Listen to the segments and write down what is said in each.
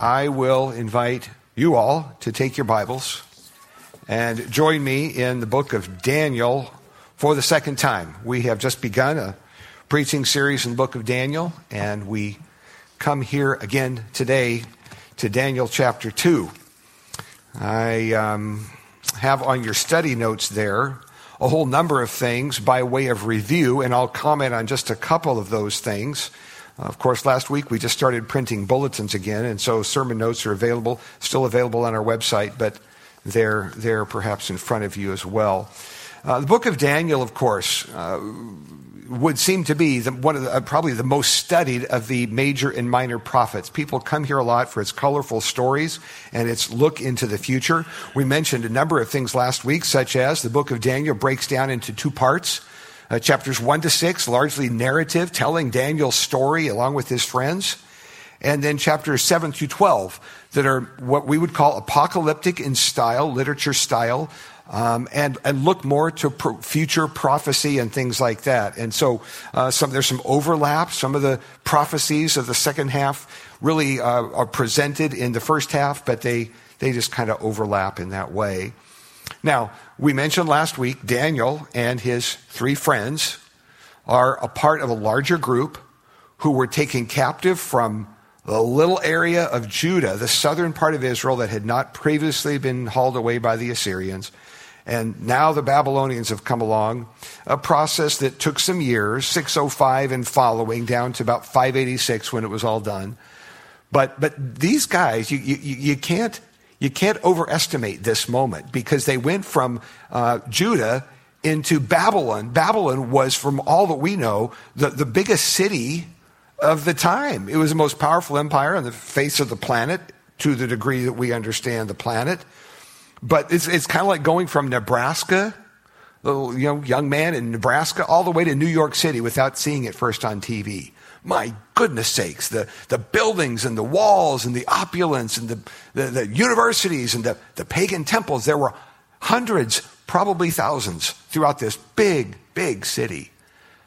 I will invite you all to take your Bibles and join me in the book of Daniel for the second time. We have just begun a preaching series in the book of Daniel, and we come here again today to Daniel chapter 2. I um, have on your study notes there a whole number of things by way of review, and I'll comment on just a couple of those things. Of course, last week we just started printing bulletins again, and so sermon notes are available, still available on our website, but they're there perhaps in front of you as well. Uh, the book of Daniel, of course, uh, would seem to be the, one of the, uh, probably the most studied of the major and minor prophets. People come here a lot for its colorful stories and its look into the future. We mentioned a number of things last week, such as the book of Daniel breaks down into two parts. Uh, chapters 1 to 6, largely narrative, telling Daniel's story along with his friends. And then chapters 7 through 12 that are what we would call apocalyptic in style, literature style, um, and, and look more to pro- future prophecy and things like that. And so uh, some, there's some overlap. Some of the prophecies of the second half really uh, are presented in the first half, but they, they just kind of overlap in that way. Now, we mentioned last week Daniel and his three friends are a part of a larger group who were taken captive from the little area of Judah, the southern part of Israel that had not previously been hauled away by the Assyrians. And now the Babylonians have come along, a process that took some years, 605 and following, down to about 586 when it was all done. But, but these guys, you, you, you can't you can't overestimate this moment because they went from uh, Judah into Babylon. Babylon was, from all that we know, the, the biggest city of the time. It was the most powerful empire on the face of the planet to the degree that we understand the planet. But it's, it's kind of like going from Nebraska, little you know, young man in Nebraska, all the way to New York City without seeing it first on TV. My goodness sakes, the, the buildings and the walls and the opulence and the, the, the universities and the, the pagan temples, there were hundreds, probably thousands throughout this big, big city.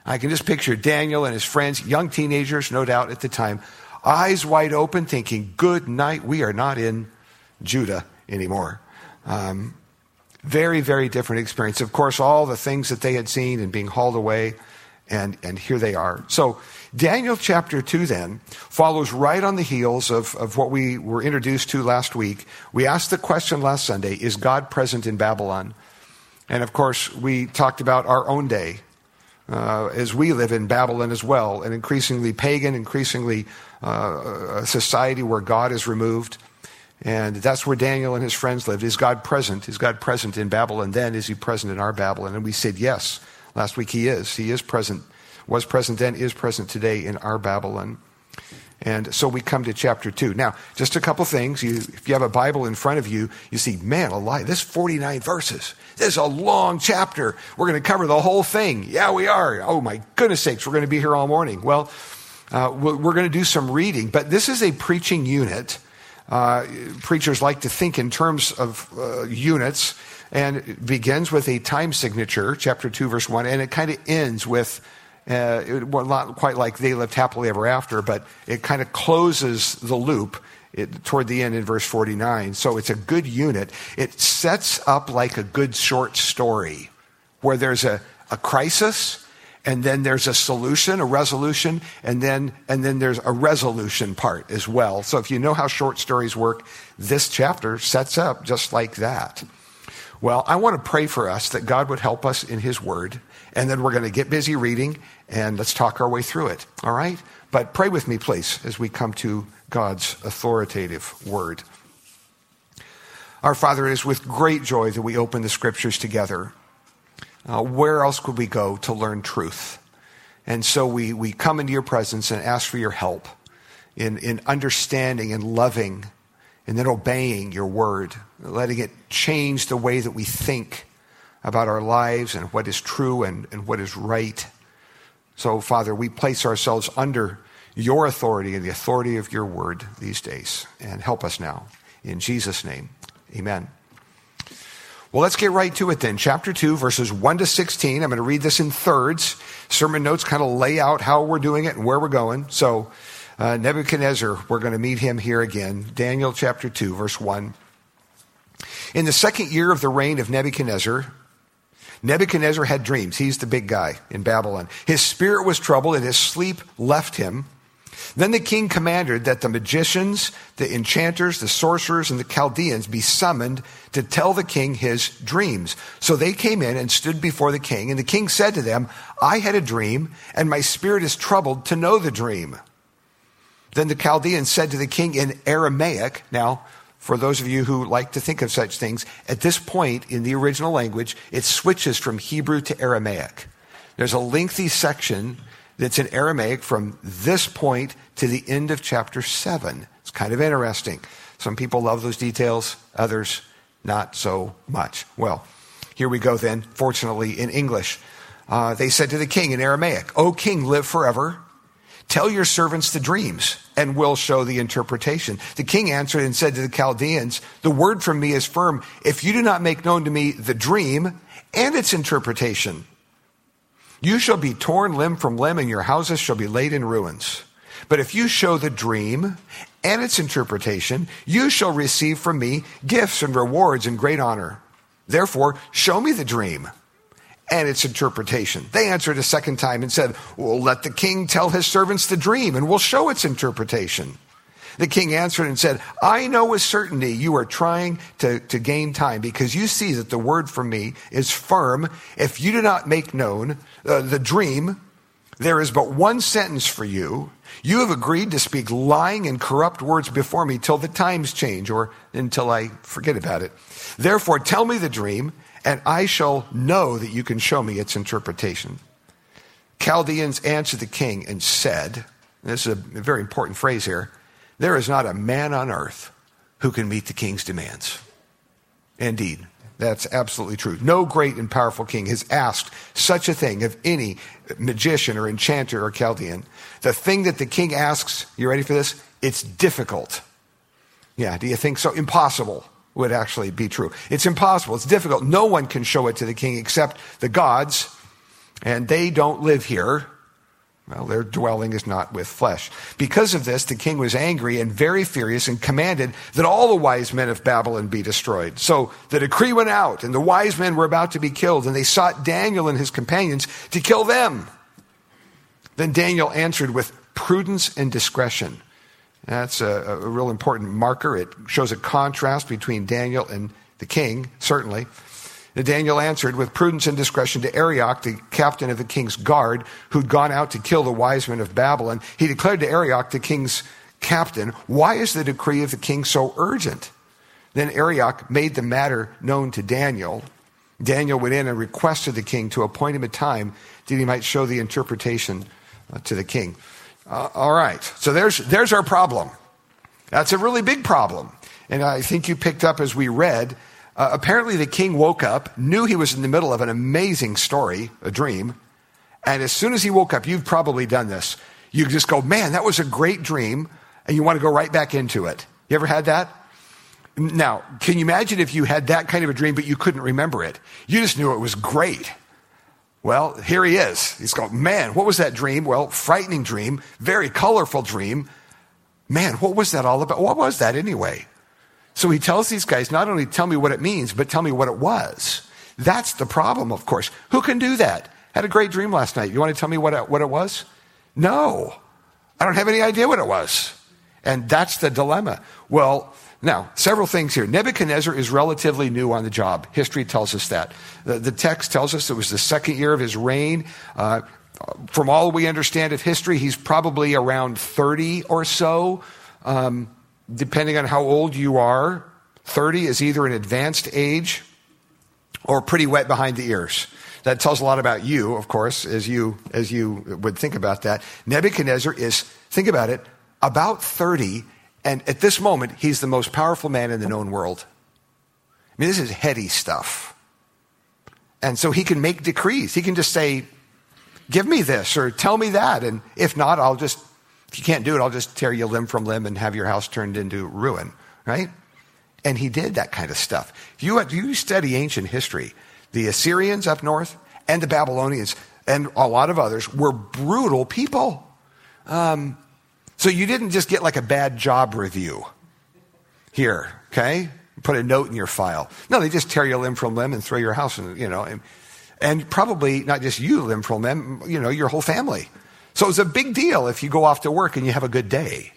I can just picture Daniel and his friends, young teenagers, no doubt at the time, eyes wide open, thinking, Good night, we are not in Judah anymore. Um, very, very different experience. Of course, all the things that they had seen and being hauled away, and, and here they are. So, Daniel chapter 2 then follows right on the heels of, of what we were introduced to last week. We asked the question last Sunday Is God present in Babylon? And of course, we talked about our own day uh, as we live in Babylon as well, an increasingly pagan, increasingly uh, society where God is removed. And that's where Daniel and his friends lived. Is God present? Is God present in Babylon then? Is he present in our Babylon? And we said yes. Last week he is. He is present was present then, is present today in our Babylon. And so we come to chapter 2. Now, just a couple things. You, if you have a Bible in front of you, you see, man alive, this 49 verses. This is a long chapter. We're going to cover the whole thing. Yeah, we are. Oh, my goodness sakes, we're going to be here all morning. Well, uh, we're going to do some reading, but this is a preaching unit. Uh, preachers like to think in terms of uh, units, and it begins with a time signature, chapter 2, verse 1, and it kind of ends with uh, well, not quite like they lived happily ever after, but it kind of closes the loop it, toward the end in verse 49. So it's a good unit. It sets up like a good short story where there's a, a crisis and then there's a solution, a resolution, and then, and then there's a resolution part as well. So if you know how short stories work, this chapter sets up just like that. Well, I want to pray for us that God would help us in His Word and then we're going to get busy reading and let's talk our way through it. All right? But pray with me, please, as we come to God's authoritative word. Our Father, it is with great joy that we open the scriptures together. Uh, where else could we go to learn truth? And so we, we come into your presence and ask for your help in, in understanding and loving and then obeying your word, letting it change the way that we think about our lives and what is true and, and what is right. So, Father, we place ourselves under your authority and the authority of your word these days. And help us now. In Jesus' name, amen. Well, let's get right to it then. Chapter 2, verses 1 to 16. I'm going to read this in thirds. Sermon notes kind of lay out how we're doing it and where we're going. So, Uh, Nebuchadnezzar, we're going to meet him here again. Daniel chapter 2, verse 1. In the second year of the reign of Nebuchadnezzar, Nebuchadnezzar had dreams. He's the big guy in Babylon. His spirit was troubled and his sleep left him. Then the king commanded that the magicians, the enchanters, the sorcerers, and the Chaldeans be summoned to tell the king his dreams. So they came in and stood before the king, and the king said to them, I had a dream, and my spirit is troubled to know the dream. Then the Chaldeans said to the king in Aramaic, now, for those of you who like to think of such things, at this point in the original language, it switches from Hebrew to Aramaic. There's a lengthy section that's in Aramaic from this point to the end of chapter 7. It's kind of interesting. Some people love those details, others not so much. Well, here we go then, fortunately, in English. Uh, they said to the king in Aramaic, O king, live forever. Tell your servants the dreams, and we'll show the interpretation. The king answered and said to the Chaldeans, The word from me is firm. If you do not make known to me the dream and its interpretation, you shall be torn limb from limb, and your houses shall be laid in ruins. But if you show the dream and its interpretation, you shall receive from me gifts and rewards and great honor. Therefore, show me the dream and its interpretation. They answered a second time and said, Well, let the king tell his servants the dream, and we'll show its interpretation. The king answered and said, I know with certainty you are trying to, to gain time because you see that the word from me is firm. If you do not make known uh, the dream, there is but one sentence for you. You have agreed to speak lying and corrupt words before me till the times change or until I forget about it. Therefore, tell me the dream, and I shall know that you can show me its interpretation. Chaldeans answered the king and said, this is a very important phrase here there is not a man on earth who can meet the king's demands. Indeed, that's absolutely true. No great and powerful king has asked such a thing of any magician or enchanter or Chaldean. The thing that the king asks, you ready for this? It's difficult. Yeah, do you think so? Impossible would actually be true. It's impossible. It's difficult. No one can show it to the king except the gods, and they don't live here. Well, their dwelling is not with flesh. Because of this, the king was angry and very furious and commanded that all the wise men of Babylon be destroyed. So the decree went out, and the wise men were about to be killed, and they sought Daniel and his companions to kill them. Then Daniel answered with prudence and discretion. That's a, a real important marker. It shows a contrast between Daniel and the king, certainly. Daniel answered with prudence and discretion to Arioch, the captain of the king's guard, who'd gone out to kill the wise men of Babylon. He declared to Arioch, the king's captain, Why is the decree of the king so urgent? Then Arioch made the matter known to Daniel. Daniel went in and requested the king to appoint him a time that he might show the interpretation uh, to the king. Uh, all right, so there's, there's our problem. That's a really big problem. And I think you picked up as we read uh, apparently, the king woke up, knew he was in the middle of an amazing story, a dream, and as soon as he woke up, you've probably done this. You just go, man, that was a great dream, and you want to go right back into it. You ever had that? Now, can you imagine if you had that kind of a dream, but you couldn't remember it? You just knew it was great. Well, here he is. He's going, man, what was that dream? Well, frightening dream, very colorful dream. Man, what was that all about? What was that anyway? So he tells these guys, not only tell me what it means, but tell me what it was. That's the problem, of course. Who can do that? Had a great dream last night. You want to tell me what it, what it was? No. I don't have any idea what it was. And that's the dilemma. Well, now, several things here. Nebuchadnezzar is relatively new on the job. History tells us that. The, the text tells us it was the second year of his reign. Uh, from all we understand of history, he's probably around 30 or so. Um, depending on how old you are, 30 is either an advanced age or pretty wet behind the ears. That tells a lot about you, of course, as you, as you would think about that. Nebuchadnezzar is, think about it, about 30, and at this moment, he's the most powerful man in the known world. I mean, this is heady stuff. And so he can make decrees. He can just say, give me this or tell me that. And if not, I'll just if you can't do it, I'll just tear you limb from limb and have your house turned into ruin, right? And he did that kind of stuff. If you, you study ancient history, the Assyrians up north and the Babylonians and a lot of others were brutal people. Um, So you didn't just get like a bad job review here, okay? Put a note in your file. No, they just tear you limb from limb and throw your house, and you know, and, and probably not just you limb from limb, you know, your whole family. So it's a big deal if you go off to work and you have a good day.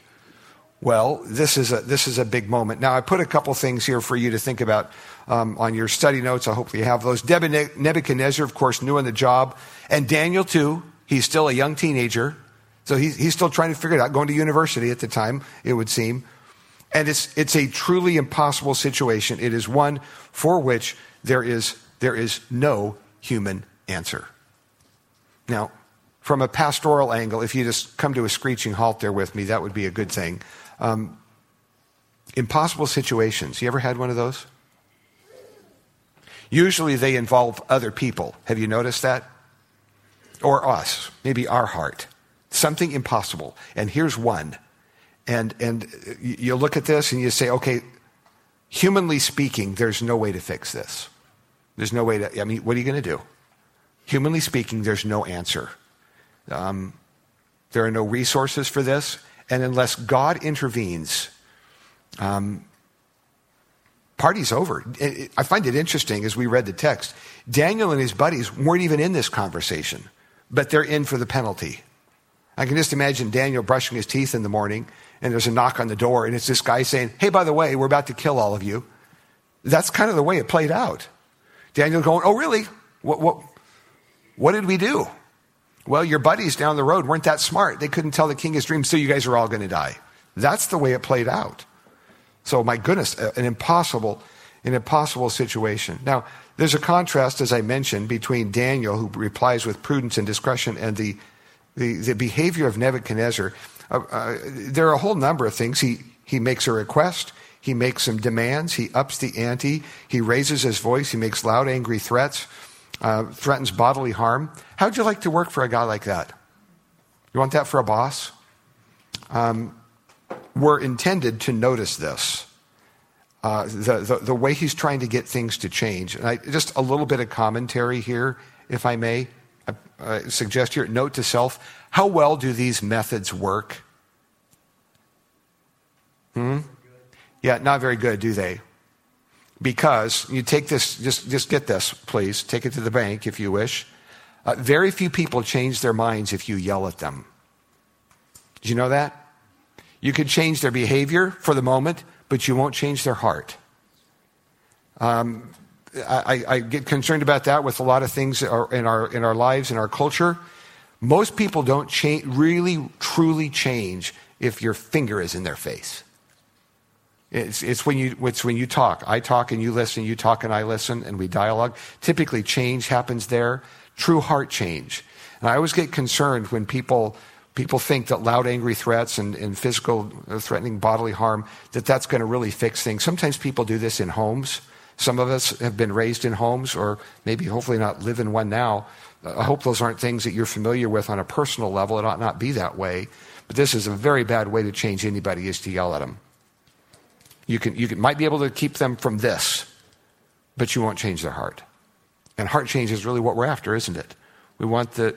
Well, this is a, this is a big moment. Now, I put a couple things here for you to think about um, on your study notes. I hope you have those. Nebuchadnezzar, of course, new on the job. And Daniel, too. He's still a young teenager. So he's, he's still trying to figure it out, going to university at the time, it would seem. And it's, it's a truly impossible situation. It is one for which there is, there is no human answer. Now, from a pastoral angle, if you just come to a screeching halt there with me, that would be a good thing. Um, impossible situations. You ever had one of those? Usually they involve other people. Have you noticed that? Or us, maybe our heart. Something impossible. And here's one. And, and you look at this and you say, okay, humanly speaking, there's no way to fix this. There's no way to, I mean, what are you going to do? Humanly speaking, there's no answer. Um, there are no resources for this. And unless God intervenes, um, party's over. I find it interesting as we read the text. Daniel and his buddies weren't even in this conversation, but they're in for the penalty. I can just imagine Daniel brushing his teeth in the morning, and there's a knock on the door, and it's this guy saying, Hey, by the way, we're about to kill all of you. That's kind of the way it played out. Daniel going, Oh, really? What, what, what did we do? Well, your buddies down the road weren't that smart. They couldn't tell the king his dream, so you guys are all going to die. That's the way it played out. So, my goodness, an impossible, an impossible situation. Now, there's a contrast, as I mentioned, between Daniel, who replies with prudence and discretion, and the, the, the behavior of Nebuchadnezzar. Uh, uh, there are a whole number of things. He, he makes a request, he makes some demands, he ups the ante, he raises his voice, he makes loud, angry threats uh, threatens bodily harm. How'd you like to work for a guy like that? You want that for a boss? Um, we're intended to notice this. Uh, the, the, the, way he's trying to get things to change. And I, just a little bit of commentary here, if I may. I suggest here, note to self how well do these methods work? Hmm? Yeah, not very good, do they? because you take this, just, just get this, please. Take it to the bank if you wish. Uh, very few people change their minds if you yell at them. Did you know that? You can change their behavior for the moment, but you won't change their heart. Um, I, I, get concerned about that with a lot of things in our, in our lives, in our culture. Most people don't cha- really, truly change if your finger is in their face. It's, it's, when you, it's when you talk. I talk and you listen, you talk and I listen, and we dialogue. Typically, change happens there. True heart change. And I always get concerned when people, people think that loud, angry threats and, and physical, uh, threatening bodily harm, that that's going to really fix things. Sometimes people do this in homes. Some of us have been raised in homes, or maybe hopefully not live in one now. I hope those aren't things that you're familiar with on a personal level. It ought not be that way. But this is a very bad way to change anybody is to yell at them. You, can, you can, might be able to keep them from this, but you won't change their heart. And heart change is really what we're after, isn't it? We want the,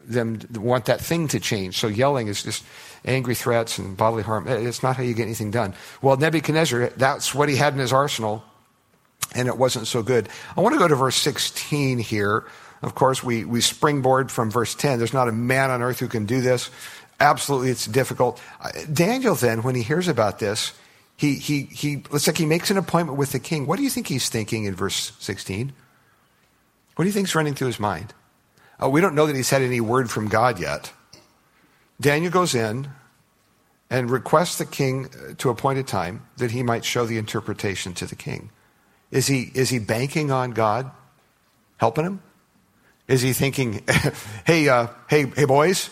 them want that thing to change. So yelling is just angry threats and bodily harm. It's not how you get anything done. Well, Nebuchadnezzar, that's what he had in his arsenal, and it wasn't so good. I want to go to verse 16 here. Of course, we, we springboard from verse 10. There's not a man on earth who can do this. Absolutely, it's difficult. Uh, Daniel, then, when he hears about this, he, he, he, looks like he makes an appointment with the king. What do you think he's thinking in verse 16? What do you think's running through his mind? Oh, we don't know that he's had any word from God yet. Daniel goes in and requests the king uh, to appoint a time that he might show the interpretation to the king. Is he, is he banking on God helping him? Is he thinking, hey, uh, hey, hey, boys,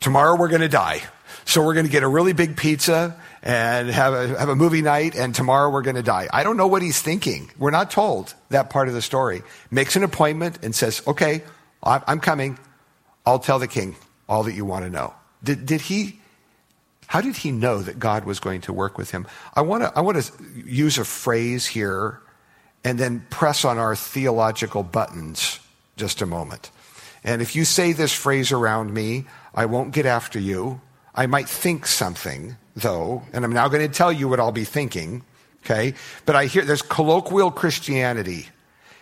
tomorrow we're going to die. So we're going to get a really big pizza and have a, have a movie night, and tomorrow we're going to die. I don't know what he's thinking. We're not told that part of the story. Makes an appointment and says, okay, I'm coming. I'll tell the king all that you want to know. Did, did he, how did he know that God was going to work with him? I want to, I want to use a phrase here and then press on our theological buttons just a moment. And if you say this phrase around me, I won't get after you. I might think something, though, and I'm now going to tell you what I'll be thinking, okay? But I hear there's colloquial Christianity.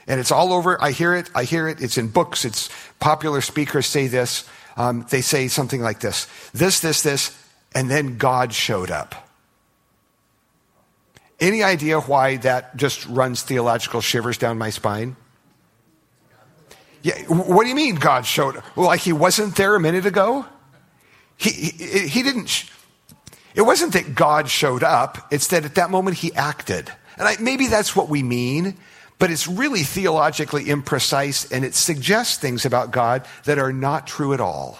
And it's all over. I hear it. I hear it. It's in books. It's popular speakers say this. Um, they say something like this this, this, this, and then God showed up. Any idea why that just runs theological shivers down my spine? Yeah, what do you mean God showed? Well, like he wasn't there a minute ago? He, he, he didn't. It wasn't that God showed up, it's that at that moment he acted. And I, maybe that's what we mean, but it's really theologically imprecise and it suggests things about God that are not true at all.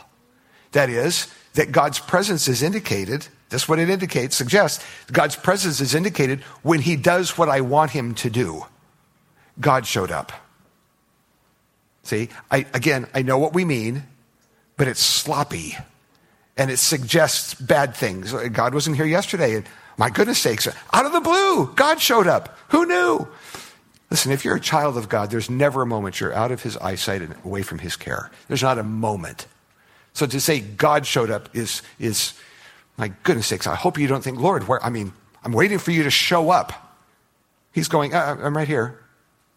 That is, that God's presence is indicated, that's what it indicates, suggests God's presence is indicated when he does what I want him to do. God showed up. See, I, again, I know what we mean, but it's sloppy and it suggests bad things. God wasn't here yesterday, and my goodness sakes, out of the blue, God showed up. Who knew? Listen, if you're a child of God, there's never a moment you're out of his eyesight and away from his care. There's not a moment. So to say God showed up is, is my goodness sakes, I hope you don't think, Lord, where, I mean, I'm waiting for you to show up. He's going, uh, I'm right here.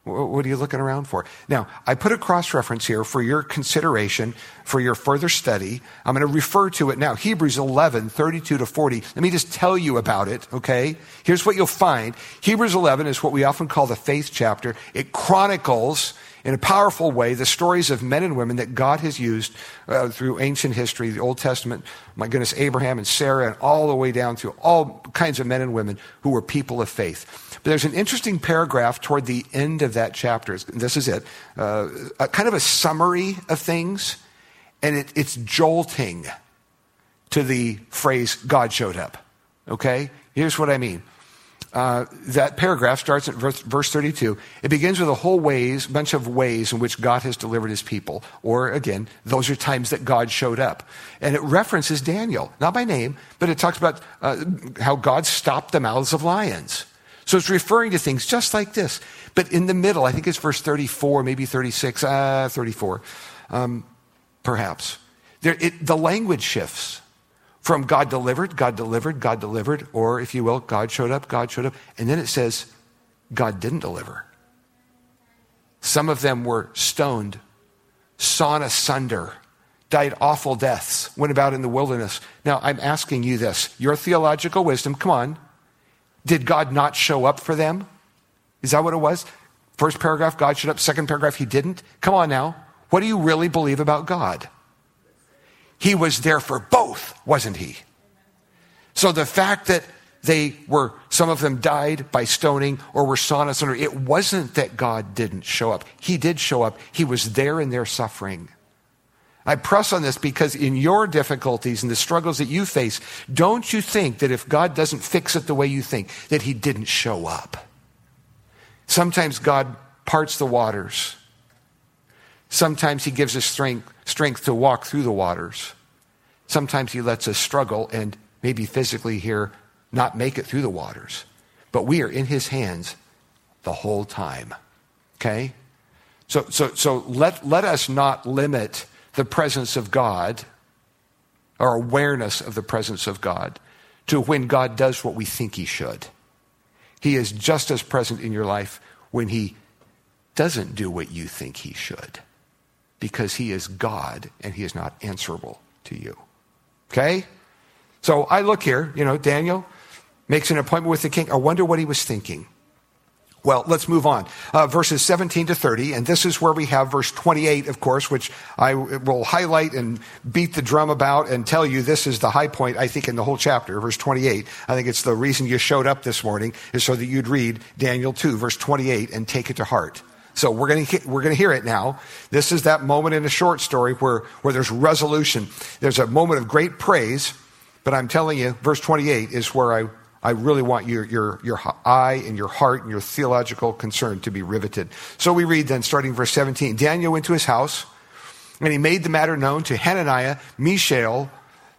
What are you looking around for? Now, I put a cross reference here for your consideration, for your further study. I'm going to refer to it now. Hebrews 11, 32 to 40. Let me just tell you about it, okay? Here's what you'll find. Hebrews 11 is what we often call the faith chapter. It chronicles in a powerful way the stories of men and women that God has used uh, through ancient history, the Old Testament, my goodness, Abraham and Sarah, and all the way down through all kinds of men and women who were people of faith. But there's an interesting paragraph toward the end of that chapter. This is it, uh, a, kind of a summary of things, and it, it's jolting to the phrase, God showed up. Okay? Here's what I mean. Uh, that paragraph starts at verse, verse 32. It begins with a whole ways, bunch of ways in which God has delivered his people. Or again, those are times that God showed up. And it references Daniel, not by name, but it talks about uh, how God stopped the mouths of lions. So it's referring to things just like this. But in the middle, I think it's verse 34, maybe 36, uh, 34, um, perhaps. There, it, the language shifts from God delivered, God delivered, God delivered, or if you will, God showed up, God showed up. And then it says, God didn't deliver. Some of them were stoned, sawn asunder, died awful deaths, went about in the wilderness. Now, I'm asking you this your theological wisdom, come on. Did God not show up for them? Is that what it was? First paragraph, God showed up. Second paragraph, he didn't. Come on now. What do you really believe about God? He was there for both, wasn't he? So the fact that they were, some of them died by stoning or were sawn asunder, it wasn't that God didn't show up. He did show up. He was there in their suffering. I press on this because in your difficulties and the struggles that you face, don't you think that if God doesn't fix it the way you think, that He didn't show up? Sometimes God parts the waters. Sometimes He gives us strength strength to walk through the waters. Sometimes He lets us struggle and maybe physically here not make it through the waters. But we are in His hands the whole time. Okay? So, so, so let, let us not limit the presence of God, our awareness of the presence of God, to when God does what we think He should. He is just as present in your life when He doesn't do what you think He should because he is God and he is not answerable to you. Okay? So I look here, you know, Daniel makes an appointment with the king. I wonder what he was thinking. Well, let's move on. Uh, verses 17 to 30, and this is where we have verse 28, of course, which I will highlight and beat the drum about and tell you this is the high point, I think, in the whole chapter, verse 28. I think it's the reason you showed up this morning is so that you'd read Daniel 2, verse 28, and take it to heart. So we're going to we're going to hear it now. This is that moment in a short story where where there's resolution. There's a moment of great praise, but I'm telling you, verse 28 is where I I really want your, your, your eye and your heart and your theological concern to be riveted. So we read then, starting verse 17 Daniel went to his house, and he made the matter known to Hananiah, Mishael,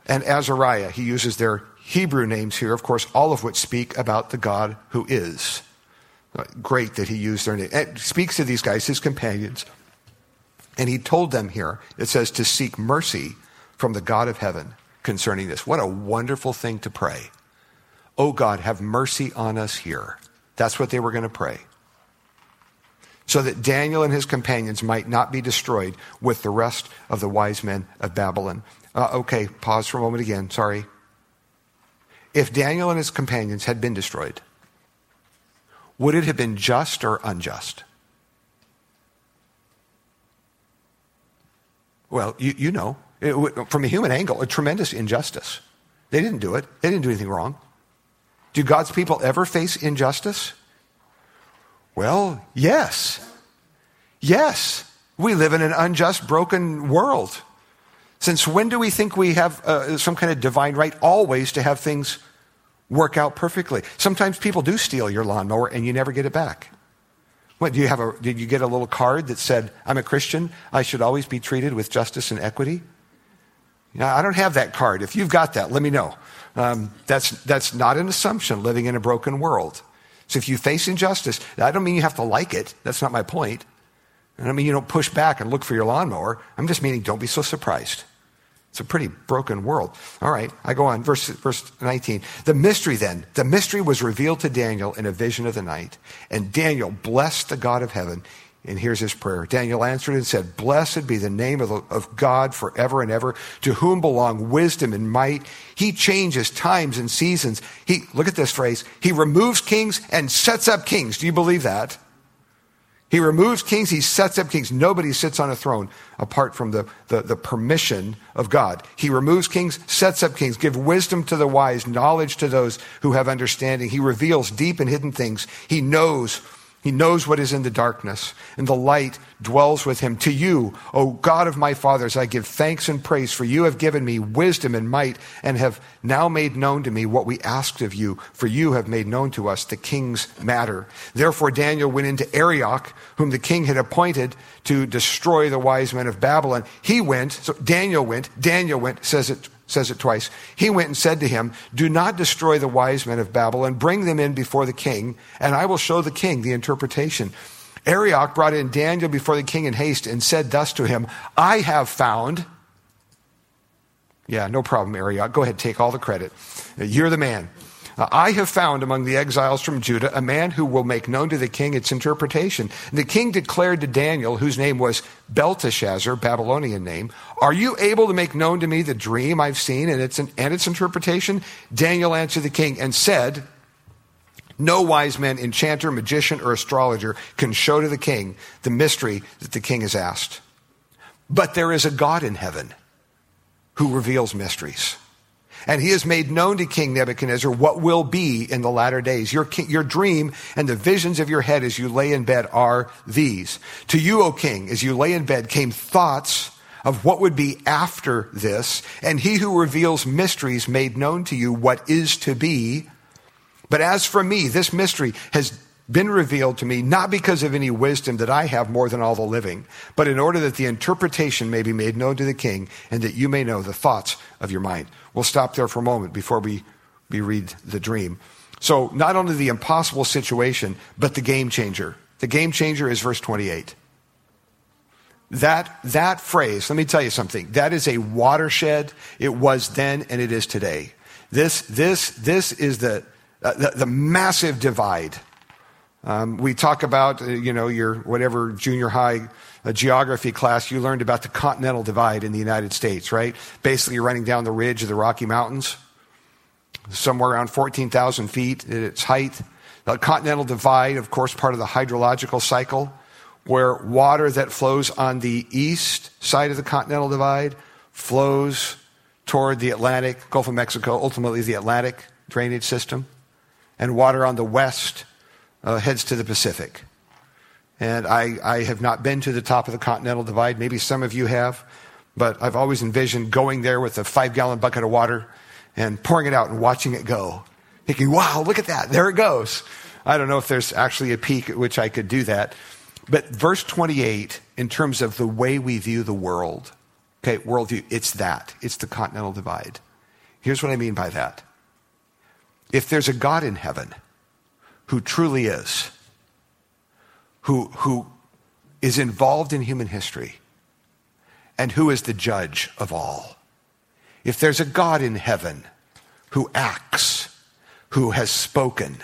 and Azariah. He uses their Hebrew names here, of course, all of which speak about the God who is. Great that he used their name. It speaks to these guys, his companions. And he told them here, it says, to seek mercy from the God of heaven concerning this. What a wonderful thing to pray. Oh God, have mercy on us here. That's what they were going to pray. So that Daniel and his companions might not be destroyed with the rest of the wise men of Babylon. Uh, okay, pause for a moment again. Sorry. If Daniel and his companions had been destroyed, would it have been just or unjust? Well, you, you know, it, from a human angle, a tremendous injustice. They didn't do it, they didn't do anything wrong. Do God's people ever face injustice? Well, yes. Yes. We live in an unjust, broken world. Since when do we think we have uh, some kind of divine right always to have things work out perfectly? Sometimes people do steal your lawnmower and you never get it back. What, do you have a, did you get a little card that said, I'm a Christian, I should always be treated with justice and equity? I don't have that card. If you've got that, let me know. Um, that's, that's not an assumption living in a broken world. So if you face injustice, I don't mean you have to like it. That's not my point. I don't mean you don't push back and look for your lawnmower. I'm just meaning don't be so surprised. It's a pretty broken world. All right, I go on, verse, verse 19. The mystery then, the mystery was revealed to Daniel in a vision of the night. And Daniel blessed the God of heaven. And here's his prayer. Daniel answered and said, Blessed be the name of, the, of God forever and ever, to whom belong wisdom and might. He changes times and seasons. He, look at this phrase, he removes kings and sets up kings. Do you believe that? He removes kings, he sets up kings. Nobody sits on a throne apart from the, the, the, permission of God. He removes kings, sets up kings, give wisdom to the wise, knowledge to those who have understanding. He reveals deep and hidden things. He knows he knows what is in the darkness, and the light dwells with him. To you, O God of my fathers, I give thanks and praise, for you have given me wisdom and might, and have now made known to me what we asked of you, for you have made known to us the king's matter. Therefore Daniel went into Arioch, whom the king had appointed to destroy the wise men of Babylon. He went, so Daniel went, Daniel went, says it says it twice. He went and said to him, Do not destroy the wise men of Babylon, bring them in before the king, and I will show the king the interpretation. Arioch brought in Daniel before the king in haste and said thus to him, I have found. Yeah, no problem, Arioch. Go ahead, take all the credit. You're the man. Uh, I have found among the exiles from Judah a man who will make known to the king its interpretation. And the king declared to Daniel, whose name was Belteshazzar, Babylonian name, Are you able to make known to me the dream I've seen and its, and its interpretation? Daniel answered the king and said, no wise man, enchanter, magician, or astrologer can show to the king the mystery that the king has asked. But there is a God in heaven who reveals mysteries. And he has made known to King Nebuchadnezzar what will be in the latter days. Your, your dream and the visions of your head as you lay in bed are these. To you, O king, as you lay in bed came thoughts of what would be after this, and he who reveals mysteries made known to you what is to be. But as for me, this mystery has been revealed to me not because of any wisdom that I have more than all the living, but in order that the interpretation may be made known to the king and that you may know the thoughts of your mind. We'll stop there for a moment before we, we read the dream. So, not only the impossible situation, but the game changer. The game changer is verse 28. That, that phrase, let me tell you something, that is a watershed. It was then and it is today. This, this, this is the, uh, the, the massive divide um, we talk about, uh, you know, your whatever junior high uh, geography class, you learned about the continental divide in the United States, right? Basically, you're running down the ridge of the Rocky Mountains, somewhere around 14,000 feet at its height. The continental divide, of course, part of the hydrological cycle, where water that flows on the east side of the continental divide flows toward the Atlantic, Gulf of Mexico, ultimately the Atlantic drainage system, and water on the west uh, heads to the Pacific. And I, I have not been to the top of the Continental Divide. Maybe some of you have. But I've always envisioned going there with a five gallon bucket of water and pouring it out and watching it go. Thinking, wow, look at that. There it goes. I don't know if there's actually a peak at which I could do that. But verse 28, in terms of the way we view the world, okay, worldview, it's that. It's the continental divide. Here's what I mean by that. If there's a God in heaven, who truly is, who, who is involved in human history, and who is the judge of all. if there's a God in heaven who acts, who has spoken,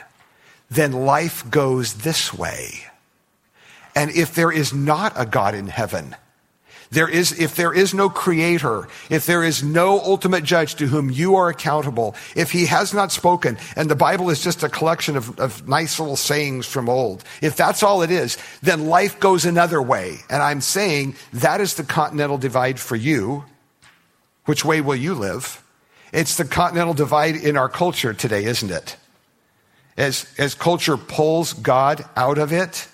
then life goes this way. And if there is not a God in heaven, there is, if there is no creator, if there is no ultimate judge to whom you are accountable, if he has not spoken, and the Bible is just a collection of, of nice little sayings from old, if that's all it is, then life goes another way. And I'm saying that is the continental divide for you. Which way will you live? It's the continental divide in our culture today, isn't it? As, as culture pulls God out of it,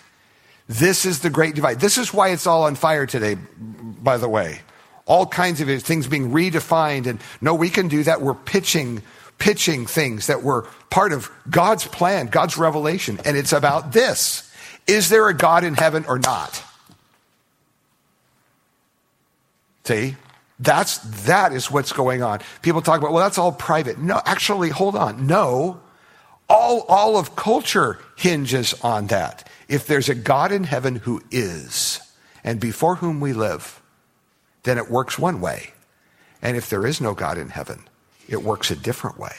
this is the great divide. This is why it's all on fire today, by the way. All kinds of things being redefined. And no, we can do that. We're pitching, pitching things that were part of God's plan, God's revelation. And it's about this. Is there a God in heaven or not? See? That's, that is what's going on. People talk about, well, that's all private. No, actually, hold on. No. All, all of culture hinges on that. If there's a God in heaven who is, and before whom we live, then it works one way. And if there is no God in heaven, it works a different way.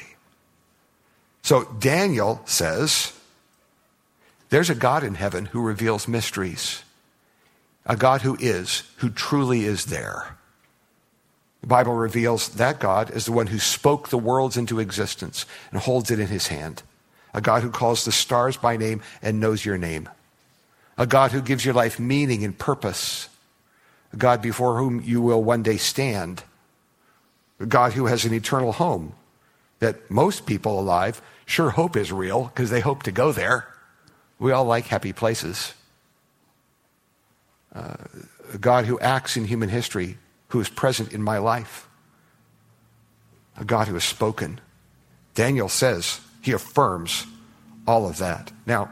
So Daniel says, there's a God in heaven who reveals mysteries, a God who is, who truly is there. The Bible reveals that God is the one who spoke the worlds into existence and holds it in his hand. A God who calls the stars by name and knows your name a God who gives your life meaning and purpose, a God before whom you will one day stand, a God who has an eternal home that most people alive sure hope is real because they hope to go there. We all like happy places. Uh, a God who acts in human history, who is present in my life. A God who has spoken. Daniel says, he affirms all of that. Now,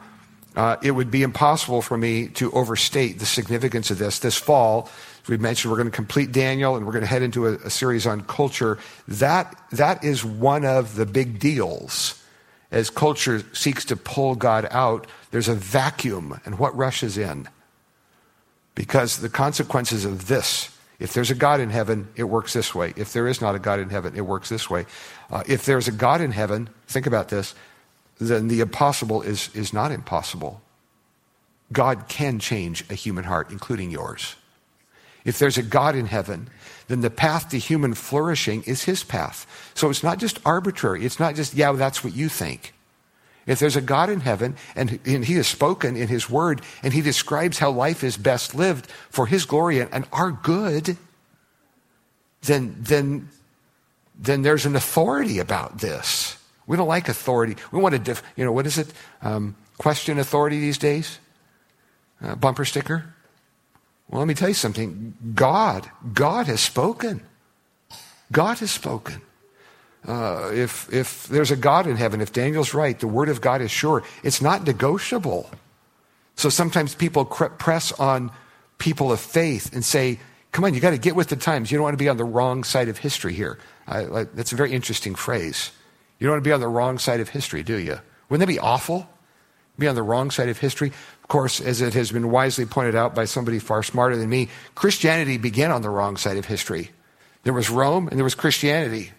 uh, it would be impossible for me to overstate the significance of this. This fall, as we mentioned, we're going to complete Daniel and we're going to head into a, a series on culture. That, that is one of the big deals. As culture seeks to pull God out, there's a vacuum, and what rushes in? Because the consequences of this if there's a God in heaven, it works this way. If there is not a God in heaven, it works this way. Uh, if there's a God in heaven, think about this then the impossible is, is not impossible. God can change a human heart, including yours. If there's a God in heaven, then the path to human flourishing is his path. So it's not just arbitrary. It's not just, yeah, that's what you think. If there's a God in heaven and, and he has spoken in his word and he describes how life is best lived for his glory and, and our good, then, then, then there's an authority about this. We don't like authority. We want to, def- you know, what is it? Um, question authority these days? Uh, bumper sticker? Well, let me tell you something. God, God has spoken. God has spoken. Uh, if, if there's a God in heaven, if Daniel's right, the word of God is sure. It's not negotiable. So sometimes people press on people of faith and say, come on, you got to get with the times. You don't want to be on the wrong side of history here. I, that's a very interesting phrase. You don't want to be on the wrong side of history, do you? Wouldn't that be awful? Be on the wrong side of history? Of course, as it has been wisely pointed out by somebody far smarter than me, Christianity began on the wrong side of history. There was Rome and there was Christianity.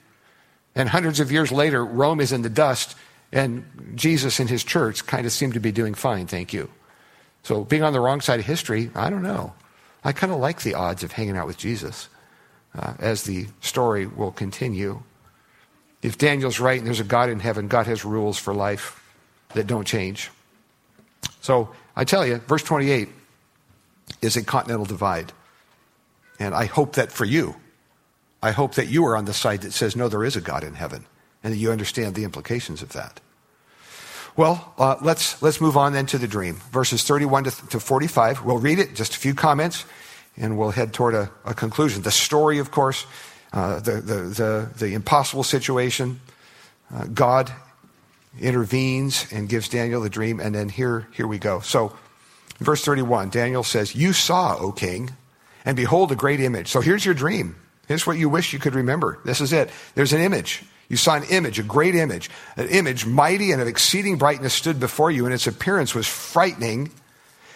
And hundreds of years later, Rome is in the dust, and Jesus and his church kind of seem to be doing fine, thank you. So being on the wrong side of history, I don't know. I kind of like the odds of hanging out with Jesus uh, as the story will continue. If Daniel's right and there's a God in heaven, God has rules for life that don't change. So I tell you, verse 28 is a continental divide. And I hope that for you, I hope that you are on the side that says, no, there is a God in heaven, and that you understand the implications of that. Well, uh, let's, let's move on then to the dream. Verses 31 to, to 45. We'll read it, just a few comments, and we'll head toward a, a conclusion. The story, of course, uh, the, the, the, the, impossible situation. Uh, God intervenes and gives Daniel the dream, and then here, here we go. So, verse 31, Daniel says, You saw, O king, and behold a great image. So here's your dream. Here's what you wish you could remember. This is it. There's an image. You saw an image, a great image. An image mighty and of exceeding brightness stood before you, and its appearance was frightening.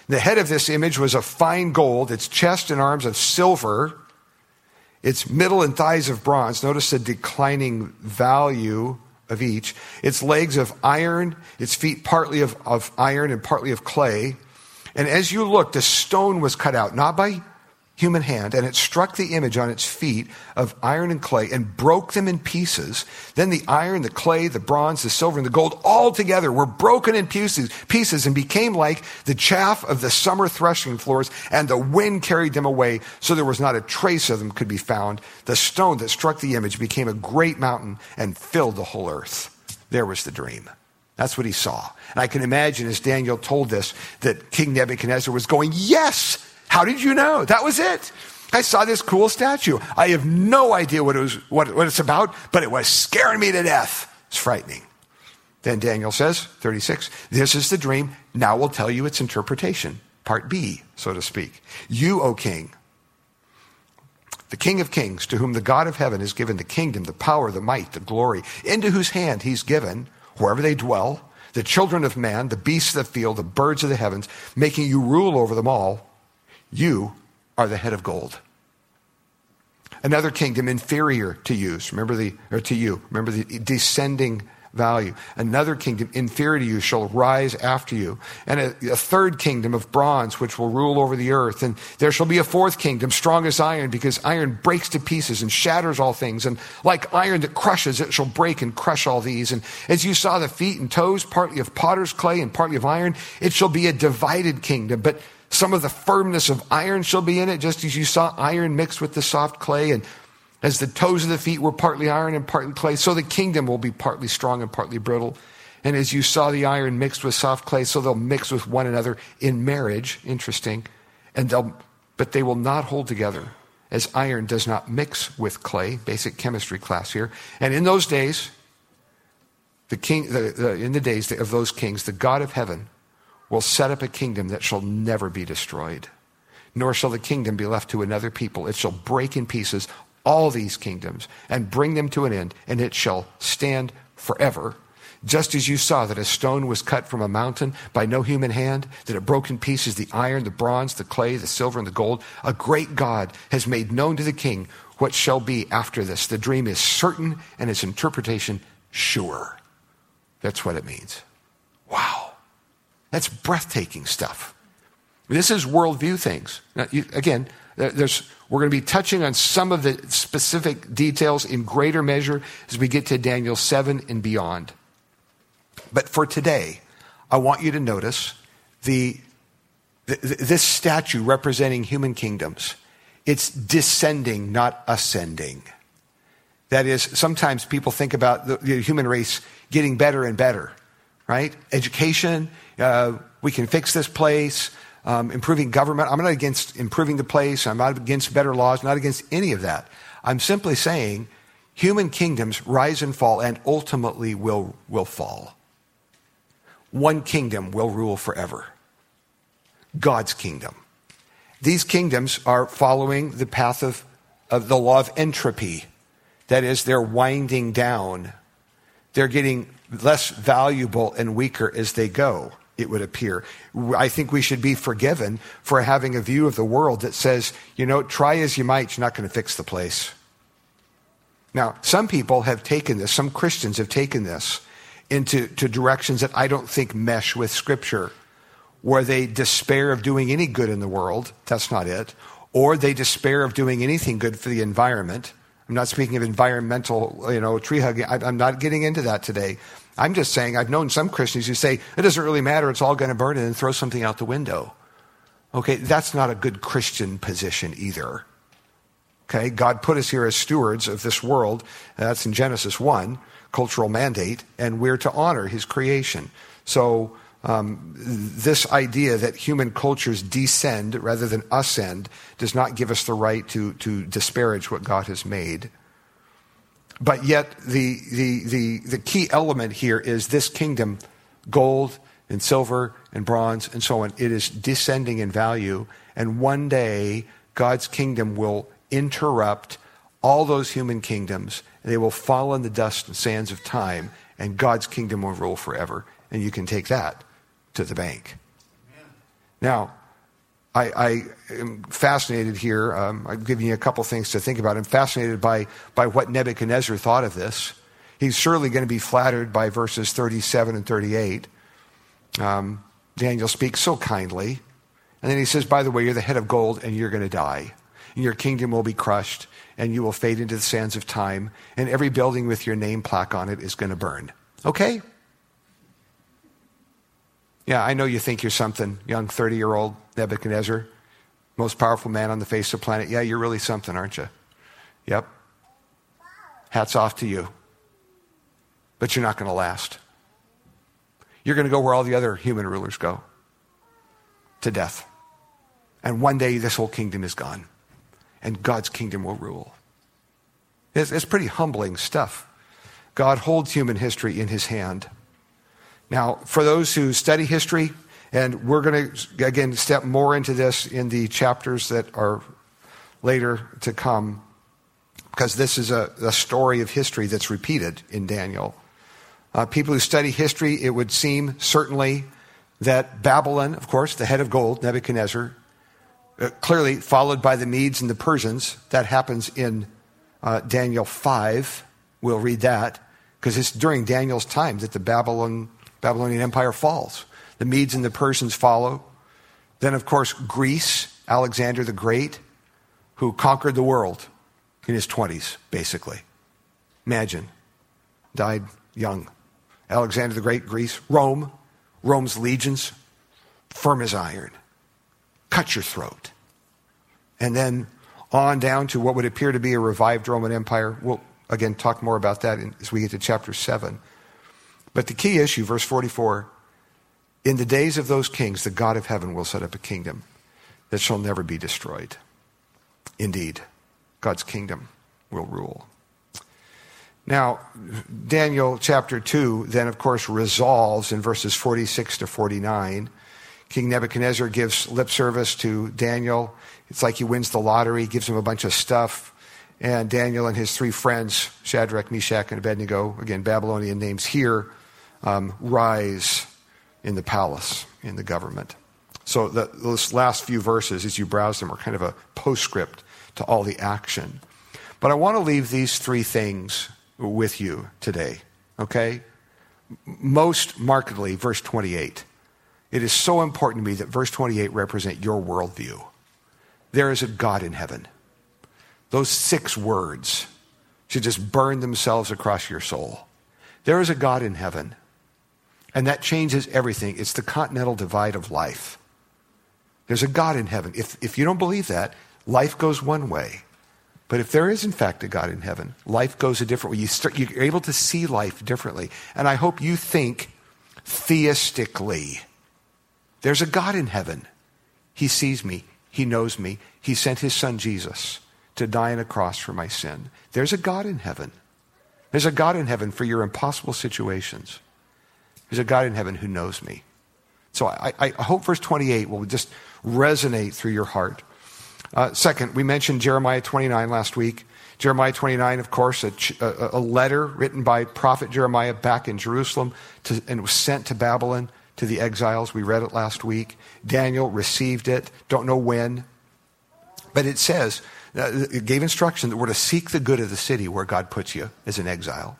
The head of this image was of fine gold, its chest and arms of silver its middle and thighs of bronze. Notice the declining value of each. Its legs of iron, its feet partly of, of iron and partly of clay. And as you looked, a stone was cut out, not by human hand, and it struck the image on its feet of iron and clay and broke them in pieces. Then the iron, the clay, the bronze, the silver, and the gold all together were broken in pieces, pieces and became like the chaff of the summer threshing floors, and the wind carried them away, so there was not a trace of them could be found. The stone that struck the image became a great mountain and filled the whole earth. There was the dream. That's what he saw. And I can imagine as Daniel told this that King Nebuchadnezzar was going, Yes! How did you know? That was it. I saw this cool statue. I have no idea what, it was, what, what it's about, but it was scaring me to death. It's frightening. Then Daniel says, 36, this is the dream. Now we'll tell you its interpretation. Part B, so to speak. You, O king, the King of kings, to whom the God of heaven has given the kingdom, the power, the might, the glory, into whose hand he's given, wherever they dwell, the children of man, the beasts of the field, the birds of the heavens, making you rule over them all. You are the head of gold. Another kingdom inferior to you. Remember the or to you. Remember the descending value. Another kingdom inferior to you shall rise after you. And a, a, third kingdom of bronze, which will rule over the earth. And there shall be a fourth kingdom, strong as iron, because iron breaks to pieces and shatters all things. And like iron that crushes, it shall break and crush all these. And as you saw the feet and toes, partly of potter's clay and partly of iron, it shall be a divided kingdom. But some of the firmness of iron shall be in it, just as you saw iron mixed with the soft clay. And as the toes of the feet were partly iron and partly clay, so the kingdom will be partly strong and partly brittle. And as you saw the iron mixed with soft clay, so they'll mix with one another in marriage. Interesting. And they'll, but they will not hold together, as iron does not mix with clay. Basic chemistry class here. And in those days, the king, the, the, in the days of those kings, the God of heaven will set up a kingdom that shall never be destroyed, nor shall the kingdom be left to another people. It shall break in pieces all these kingdoms and bring them to an end, and it shall stand forever. Just as you saw that a stone was cut from a mountain by no human hand, that it broke in pieces the iron, the bronze, the clay, the silver, and the gold, a great God has made known to the king what shall be after this. The dream is certain and its interpretation sure. That's what it means. Wow. That's breathtaking stuff. This is worldview things. Now, you, again, we're going to be touching on some of the specific details in greater measure as we get to Daniel 7 and beyond. But for today, I want you to notice the, the this statue representing human kingdoms. It's descending, not ascending. That is, sometimes people think about the, the human race getting better and better, right? Education, uh, we can fix this place um, improving government. I'm not against improving the place. I'm not against better laws, not against any of that. I'm simply saying human kingdoms rise and fall and ultimately will, will fall. One kingdom will rule forever God's kingdom. These kingdoms are following the path of, of the law of entropy. That is, they're winding down. They're getting less valuable and weaker as they go it would appear. I think we should be forgiven for having a view of the world that says, you know, try as you might, you're not going to fix the place. Now, some people have taken this, some Christians have taken this into two directions that I don't think mesh with Scripture, where they despair of doing any good in the world. That's not it. Or they despair of doing anything good for the environment. I'm not speaking of environmental, you know, tree hugging. I'm not getting into that today. I'm just saying, I've known some Christians who say, it doesn't really matter, it's all going to burn, and then throw something out the window. Okay, that's not a good Christian position either. Okay, God put us here as stewards of this world. That's in Genesis 1, cultural mandate, and we're to honor his creation. So, um, this idea that human cultures descend rather than ascend does not give us the right to, to disparage what God has made. But yet, the, the, the, the key element here is this kingdom, gold and silver and bronze and so on, it is descending in value. And one day, God's kingdom will interrupt all those human kingdoms. And they will fall in the dust and sands of time, and God's kingdom will rule forever. And you can take that to the bank. Now, I, I am fascinated here. Um, I'm giving you a couple things to think about. I'm fascinated by, by what Nebuchadnezzar thought of this. He's surely going to be flattered by verses 37 and 38. Um, Daniel speaks so kindly. And then he says, By the way, you're the head of gold and you're going to die. And your kingdom will be crushed and you will fade into the sands of time. And every building with your name plaque on it is going to burn. Okay? Yeah, I know you think you're something, young 30 year old Nebuchadnezzar, most powerful man on the face of the planet. Yeah, you're really something, aren't you? Yep. Hats off to you. But you're not going to last. You're going to go where all the other human rulers go to death. And one day this whole kingdom is gone, and God's kingdom will rule. It's, it's pretty humbling stuff. God holds human history in his hand. Now, for those who study history, and we're going to, again, step more into this in the chapters that are later to come, because this is a, a story of history that's repeated in Daniel. Uh, people who study history, it would seem certainly that Babylon, of course, the head of gold, Nebuchadnezzar, uh, clearly followed by the Medes and the Persians. That happens in uh, Daniel 5. We'll read that because it's during Daniel's time that the Babylon, Babylonian Empire falls. The Medes and the Persians follow. Then, of course, Greece, Alexander the Great, who conquered the world in his 20s, basically. Imagine. Died young. Alexander the Great, Greece. Rome, Rome's legions, firm as iron. Cut your throat. And then on down to what would appear to be a revived Roman Empire. We'll, again, talk more about that as we get to chapter 7. But the key issue, verse 44 in the days of those kings, the God of heaven will set up a kingdom that shall never be destroyed. Indeed, God's kingdom will rule. Now, Daniel chapter 2 then, of course, resolves in verses 46 to 49. King Nebuchadnezzar gives lip service to Daniel. It's like he wins the lottery, gives him a bunch of stuff. And Daniel and his three friends, Shadrach, Meshach, and Abednego, again, Babylonian names here, um, rise in the palace, in the government. So the, those last few verses, as you browse them, are kind of a postscript to all the action. But I want to leave these three things with you today, okay? Most markedly, verse 28. It is so important to me that verse 28 represent your worldview. There is a God in heaven. Those six words should just burn themselves across your soul. There is a God in heaven. And that changes everything. It's the continental divide of life. There's a God in heaven. If, if you don't believe that, life goes one way. But if there is, in fact, a God in heaven, life goes a different way. You start, you're able to see life differently. And I hope you think theistically. There's a God in heaven. He sees me. He knows me. He sent his son Jesus to die on a cross for my sin. There's a God in heaven. There's a God in heaven for your impossible situations. There's a God in heaven who knows me. So I, I hope verse 28 will just resonate through your heart. Uh, second, we mentioned Jeremiah 29 last week. Jeremiah 29, of course, a, a, letter written by prophet Jeremiah back in Jerusalem to, and was sent to Babylon to the exiles. We read it last week. Daniel received it. Don't know when. But it says, uh, it gave instruction that we're to seek the good of the city where God puts you as an exile.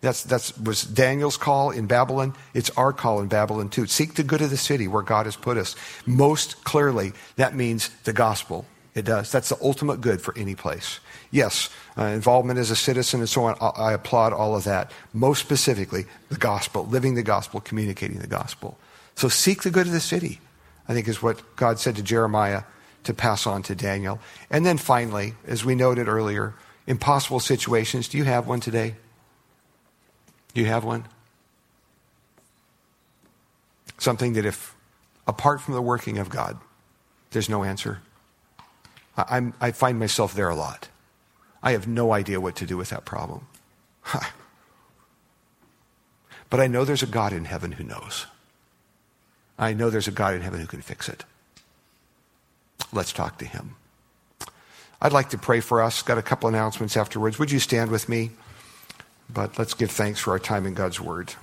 That's, that's was Daniel's call in Babylon. It's our call in Babylon too. Seek the good of the city where God has put us. Most clearly, that means the gospel. It does. That's the ultimate good for any place. Yes, uh, involvement as a citizen and so on, I, I applaud all of that. Most specifically, the gospel, living the gospel, communicating the gospel. So seek the good of the city, I think is what God said to Jeremiah to pass on to Daniel. And then finally, as we noted earlier, impossible situations. Do you have one today? Do you have one? Something that if, apart from the working of God, there's no answer. I, I find myself there a lot. I have no idea what to do with that problem. but I know there's a God in heaven who knows. I know there's a God in heaven who can fix it. Let's talk to him. I'd like to pray for us. Got a couple announcements afterwards. Would you stand with me? But let's give thanks for our time in God's Word.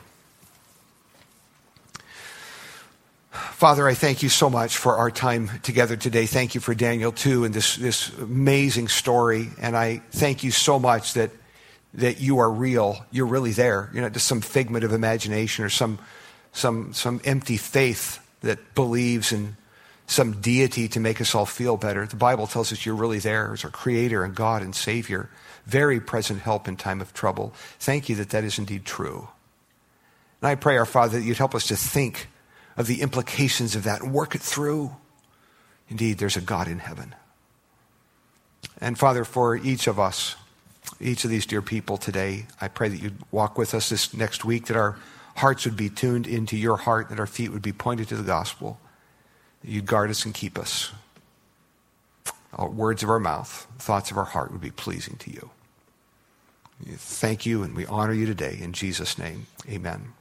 Father, I thank you so much for our time together today. Thank you for Daniel 2 and this, this amazing story. And I thank you so much that, that you are real. You're really there. You're not just some figment of imagination or some, some, some empty faith that believes in some deity to make us all feel better. The Bible tells us you're really there as our creator and God and Savior, very present help in time of trouble. Thank you that that is indeed true. And I pray, our Father, that you'd help us to think of the implications of that and work it through. Indeed, there's a God in heaven. And Father, for each of us, each of these dear people today, I pray that you'd walk with us this next week, that our hearts would be tuned into your heart, that our feet would be pointed to the gospel, that you'd guard us and keep us. Words of our mouth, thoughts of our heart would be pleasing to you. Thank you, and we honor you today. In Jesus' name, amen.